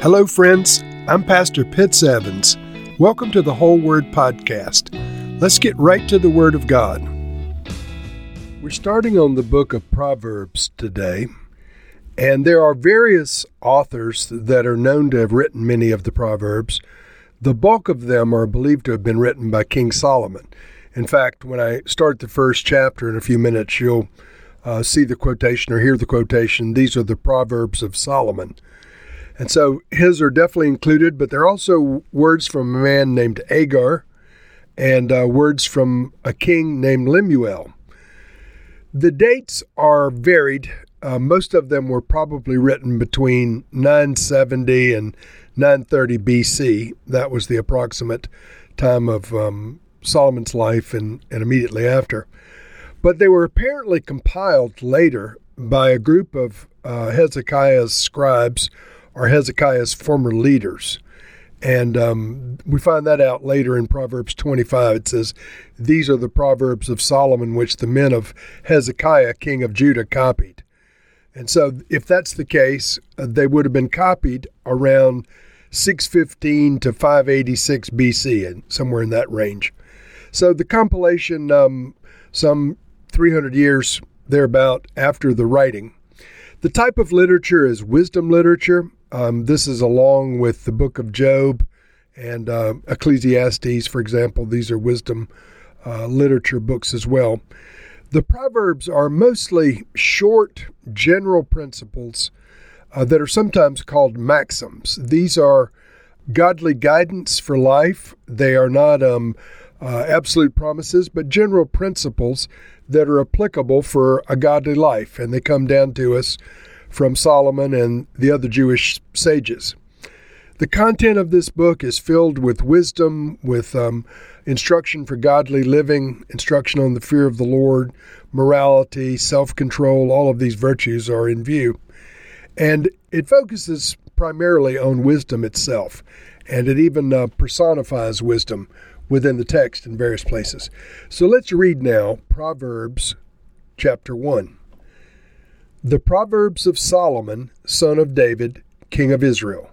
Hello, friends. I'm Pastor Pitts Evans. Welcome to the Whole Word Podcast. Let's get right to the Word of God. We're starting on the book of Proverbs today, and there are various authors that are known to have written many of the Proverbs. The bulk of them are believed to have been written by King Solomon. In fact, when I start the first chapter in a few minutes, you'll uh, see the quotation or hear the quotation. These are the Proverbs of Solomon. And so his are definitely included, but there are also words from a man named Agur and uh, words from a king named Lemuel. The dates are varied. Uh, most of them were probably written between 970 and 930 BC. That was the approximate time of um, Solomon's life and, and immediately after. But they were apparently compiled later by a group of uh, Hezekiah's scribes are Hezekiah's former leaders. And um, we find that out later in Proverbs 25. It says, These are the Proverbs of Solomon, which the men of Hezekiah, king of Judah, copied. And so, if that's the case, uh, they would have been copied around 615 to 586 BC, and somewhere in that range. So, the compilation, um, some 300 years thereabout after the writing. The type of literature is wisdom literature, um, this is along with the book of Job and uh, Ecclesiastes, for example. These are wisdom uh, literature books as well. The Proverbs are mostly short, general principles uh, that are sometimes called maxims. These are godly guidance for life. They are not um, uh, absolute promises, but general principles that are applicable for a godly life. And they come down to us from Solomon and the other Jewish sages. The content of this book is filled with wisdom, with um, instruction for godly living, instruction on the fear of the Lord, morality, self control, all of these virtues are in view. And it focuses primarily on wisdom itself, and it even uh, personifies wisdom within the text in various places. So let's read now Proverbs chapter 1. The Proverbs of Solomon, son of David, king of Israel,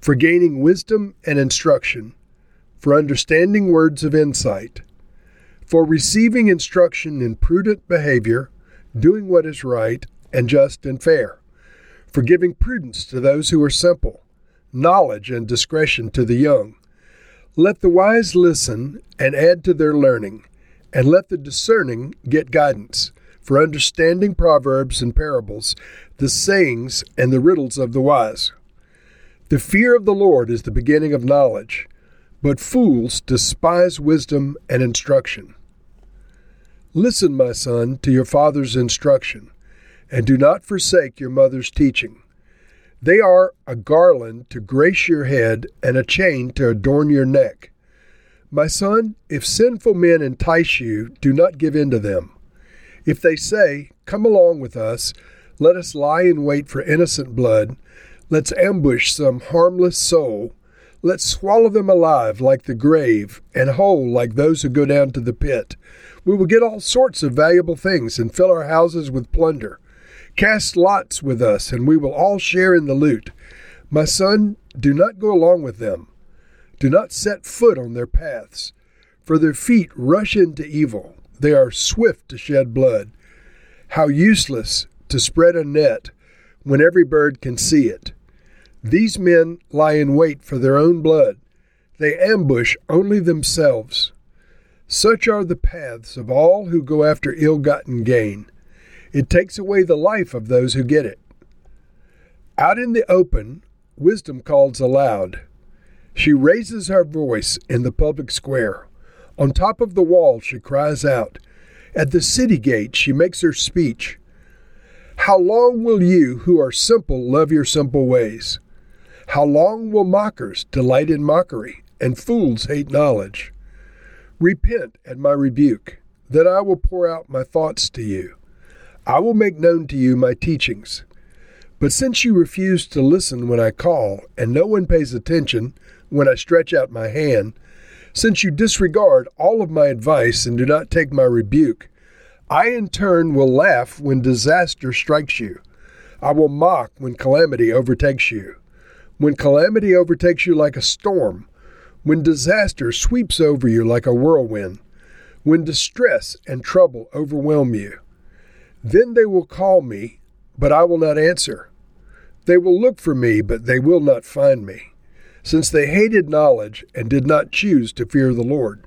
for gaining wisdom and instruction, for understanding words of insight, for receiving instruction in prudent behavior, doing what is right and just and fair, for giving prudence to those who are simple, knowledge and discretion to the young. Let the wise listen and add to their learning, and let the discerning get guidance for understanding proverbs and parables, the sayings and the riddles of the wise. The fear of the Lord is the beginning of knowledge, but fools despise wisdom and instruction. Listen, my son, to your father's instruction, and do not forsake your mother's teaching. They are a garland to grace your head and a chain to adorn your neck. My son, if sinful men entice you, do not give in to them. If they say, Come along with us, let us lie in wait for innocent blood, let's ambush some harmless soul, let's swallow them alive like the grave, and whole like those who go down to the pit. We will get all sorts of valuable things and fill our houses with plunder. Cast lots with us, and we will all share in the loot. My son, do not go along with them. Do not set foot on their paths, for their feet rush into evil. They are swift to shed blood. How useless to spread a net when every bird can see it. These men lie in wait for their own blood. They ambush only themselves. Such are the paths of all who go after ill gotten gain. It takes away the life of those who get it. Out in the open, wisdom calls aloud. She raises her voice in the public square. On top of the wall, she cries out. At the city gate, she makes her speech. How long will you who are simple love your simple ways? How long will mockers delight in mockery, and fools hate knowledge? Repent at my rebuke, that I will pour out my thoughts to you. I will make known to you my teachings. But since you refuse to listen when I call, and no one pays attention when I stretch out my hand, since you disregard all of my advice and do not take my rebuke, I in turn will laugh when disaster strikes you. I will mock when calamity overtakes you. when calamity overtakes you like a storm, when disaster sweeps over you like a whirlwind, when distress and trouble overwhelm you. Then they will call me, but I will not answer. They will look for me, but they will not find me, since they hated knowledge and did not choose to fear the Lord.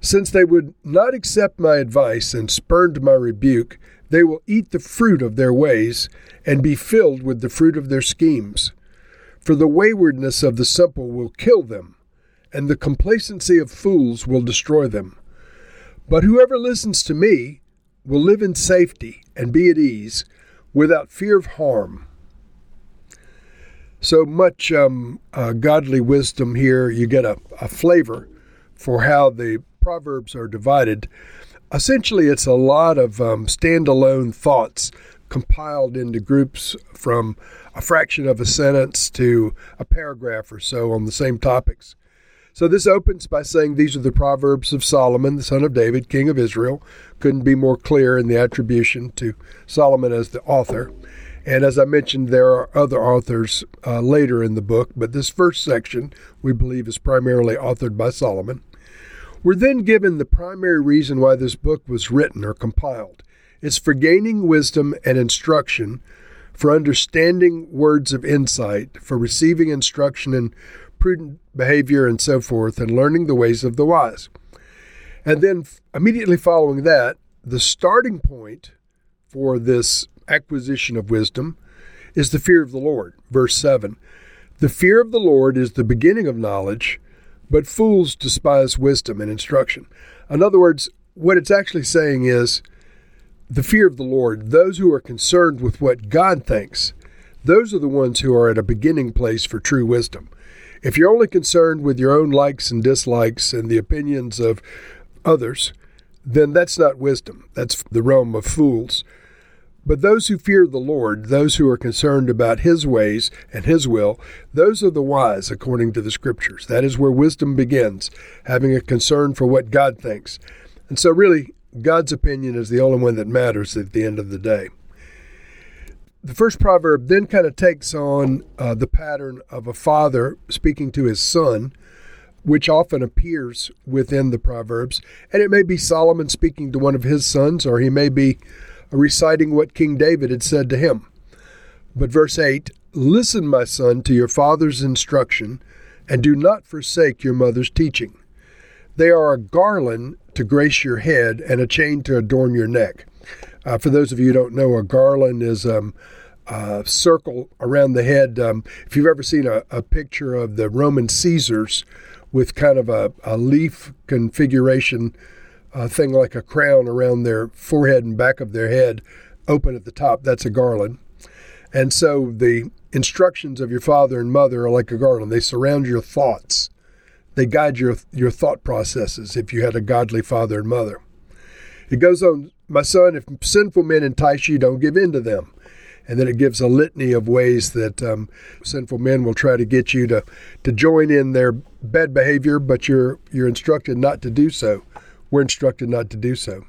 Since they would not accept my advice and spurned my rebuke, they will eat the fruit of their ways and be filled with the fruit of their schemes. For the waywardness of the simple will kill them, and the complacency of fools will destroy them. But whoever listens to me will live in safety and be at ease without fear of harm. So much um, uh, godly wisdom here. You get a, a flavor for how the Proverbs are divided. Essentially, it's a lot of um, standalone thoughts compiled into groups from a fraction of a sentence to a paragraph or so on the same topics. So this opens by saying these are the Proverbs of Solomon, the son of David, king of Israel. Couldn't be more clear in the attribution to Solomon as the author. And as I mentioned, there are other authors uh, later in the book, but this first section we believe is primarily authored by Solomon. We're then given the primary reason why this book was written or compiled. It's for gaining wisdom and instruction, for understanding words of insight, for receiving instruction in prudent behavior and so forth, and learning the ways of the wise. And then immediately following that, the starting point for this acquisition of wisdom is the fear of the Lord. Verse 7 The fear of the Lord is the beginning of knowledge, but fools despise wisdom and instruction. In other words, what it's actually saying is the fear of the Lord, those who are concerned with what God thinks, those are the ones who are at a beginning place for true wisdom. If you're only concerned with your own likes and dislikes and the opinions of others, then that's not wisdom. That's the realm of fools. But those who fear the Lord, those who are concerned about His ways and His will, those are the wise according to the Scriptures. That is where wisdom begins, having a concern for what God thinks. And so, really, God's opinion is the only one that matters at the end of the day the first proverb then kind of takes on uh, the pattern of a father speaking to his son, which often appears within the Proverbs. And it may be Solomon speaking to one of his sons, or he may be reciting what King David had said to him. But verse 8 Listen, my son, to your father's instruction, and do not forsake your mother's teaching. They are a garland to grace your head and a chain to adorn your neck. Uh, for those of you who don't know, a garland is um, a circle around the head. Um, if you've ever seen a, a, picture of the Roman Caesars with kind of a, a leaf configuration, uh, thing like a crown around their forehead and back of their head, open at the top, that's a garland. And so the instructions of your father and mother are like a garland. They surround your thoughts. They guide your your thought processes if you had a godly father and mother. It goes on my son, if sinful men entice you, don't give in to them. And then it gives a litany of ways that um, sinful men will try to get you to, to join in their bad behavior, but you're, you're instructed not to do so. We're instructed not to do so.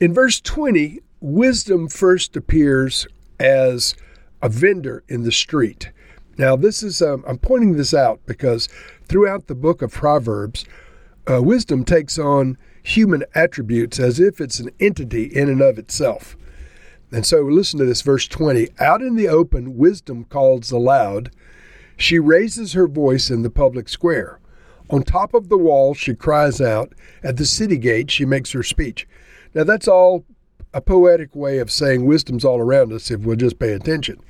In verse 20, wisdom first appears as a vendor in the street. Now, this is, um, I'm pointing this out because throughout the book of Proverbs, uh, wisdom takes on human attributes as if it's an entity in and of itself. And so listen to this, verse 20. Out in the open, wisdom calls aloud. She raises her voice in the public square. On top of the wall, she cries out. At the city gate, she makes her speech. Now, that's all a poetic way of saying wisdom's all around us if we'll just pay attention.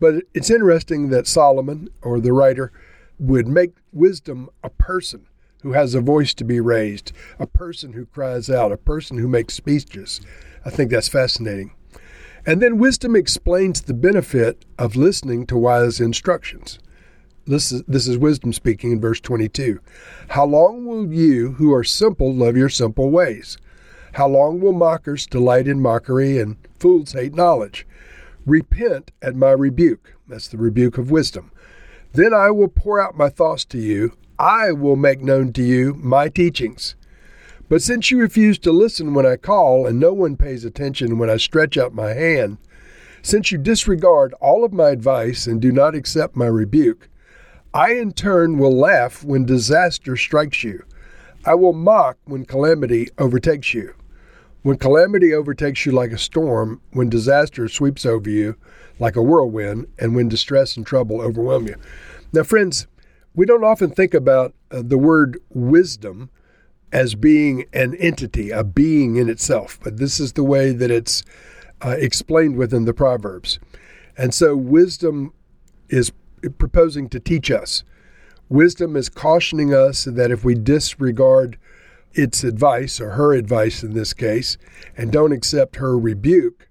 But it's interesting that Solomon, or the writer, would make wisdom a person who has a voice to be raised, a person who cries out, a person who makes speeches. I think that's fascinating. And then wisdom explains the benefit of listening to wise instructions. This is, this is wisdom speaking in verse 22. How long will you who are simple love your simple ways? How long will mockers delight in mockery and fools hate knowledge? Repent at my rebuke. That's the rebuke of wisdom. Then I will pour out my thoughts to you. I will make known to you my teachings. But since you refuse to listen when I call, and no one pays attention when I stretch out my hand, Since you disregard all of my advice and do not accept my rebuke, I in turn will laugh when disaster strikes you. I will mock when calamity overtakes you. When calamity overtakes you like a storm, when disaster sweeps over you like a whirlwind, and when distress and trouble overwhelm you. Now, friends, we don't often think about uh, the word wisdom as being an entity, a being in itself, but this is the way that it's uh, explained within the Proverbs. And so wisdom is proposing to teach us. Wisdom is cautioning us that if we disregard its advice, or her advice in this case, and don't accept her rebuke,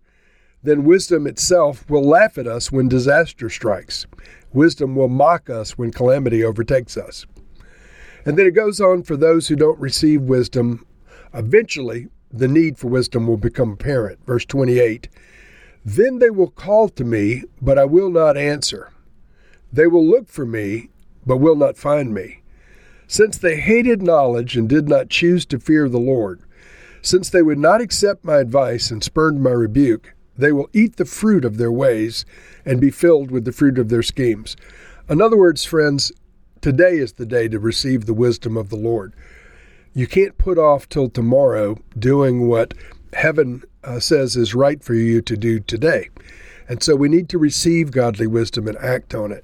then wisdom itself will laugh at us when disaster strikes. Wisdom will mock us when calamity overtakes us. And then it goes on for those who don't receive wisdom, eventually the need for wisdom will become apparent. Verse 28 Then they will call to me, but I will not answer. They will look for me, but will not find me. Since they hated knowledge and did not choose to fear the Lord, since they would not accept my advice and spurned my rebuke, they will eat the fruit of their ways and be filled with the fruit of their schemes. In other words, friends, today is the day to receive the wisdom of the Lord. You can't put off till tomorrow doing what heaven uh, says is right for you to do today. And so we need to receive godly wisdom and act on it.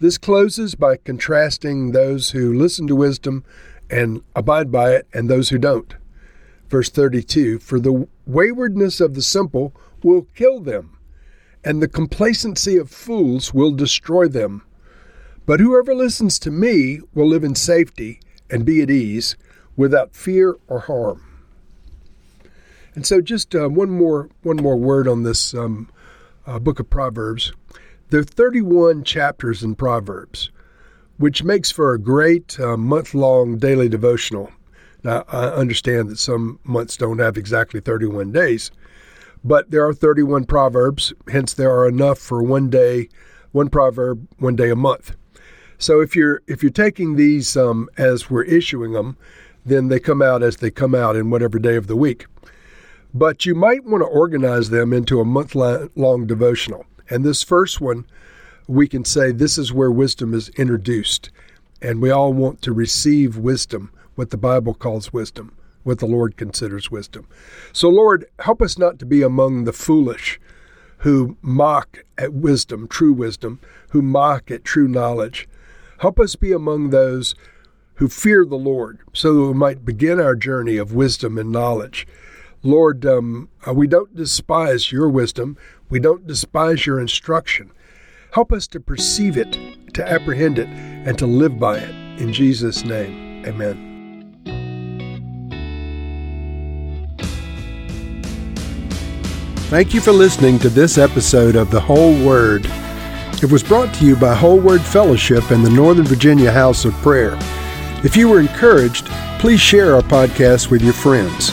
This closes by contrasting those who listen to wisdom and abide by it and those who don't. Verse 32 For the waywardness of the simple will kill them, and the complacency of fools will destroy them. But whoever listens to me will live in safety and be at ease without fear or harm. And so, just uh, one more one more word on this um, uh, book of Proverbs. There are 31 chapters in Proverbs, which makes for a great uh, month long daily devotional. Now, I understand that some months don't have exactly 31 days, but there are 31 proverbs, hence there are enough for one day, one proverb, one day a month. So if you're if you're taking these um, as we're issuing them, then they come out as they come out in whatever day of the week. But you might want to organize them into a month long devotional. And this first one, we can say this is where wisdom is introduced. And we all want to receive wisdom, what the Bible calls wisdom, what the Lord considers wisdom. So, Lord, help us not to be among the foolish who mock at wisdom, true wisdom, who mock at true knowledge. Help us be among those who fear the Lord, so that we might begin our journey of wisdom and knowledge. Lord, um, uh, we don't despise your wisdom, we don't despise your instruction. Help us to perceive it, to apprehend it, and to live by it. In Jesus' name, amen. Thank you for listening to this episode of The Whole Word. It was brought to you by Whole Word Fellowship and the Northern Virginia House of Prayer. If you were encouraged, please share our podcast with your friends.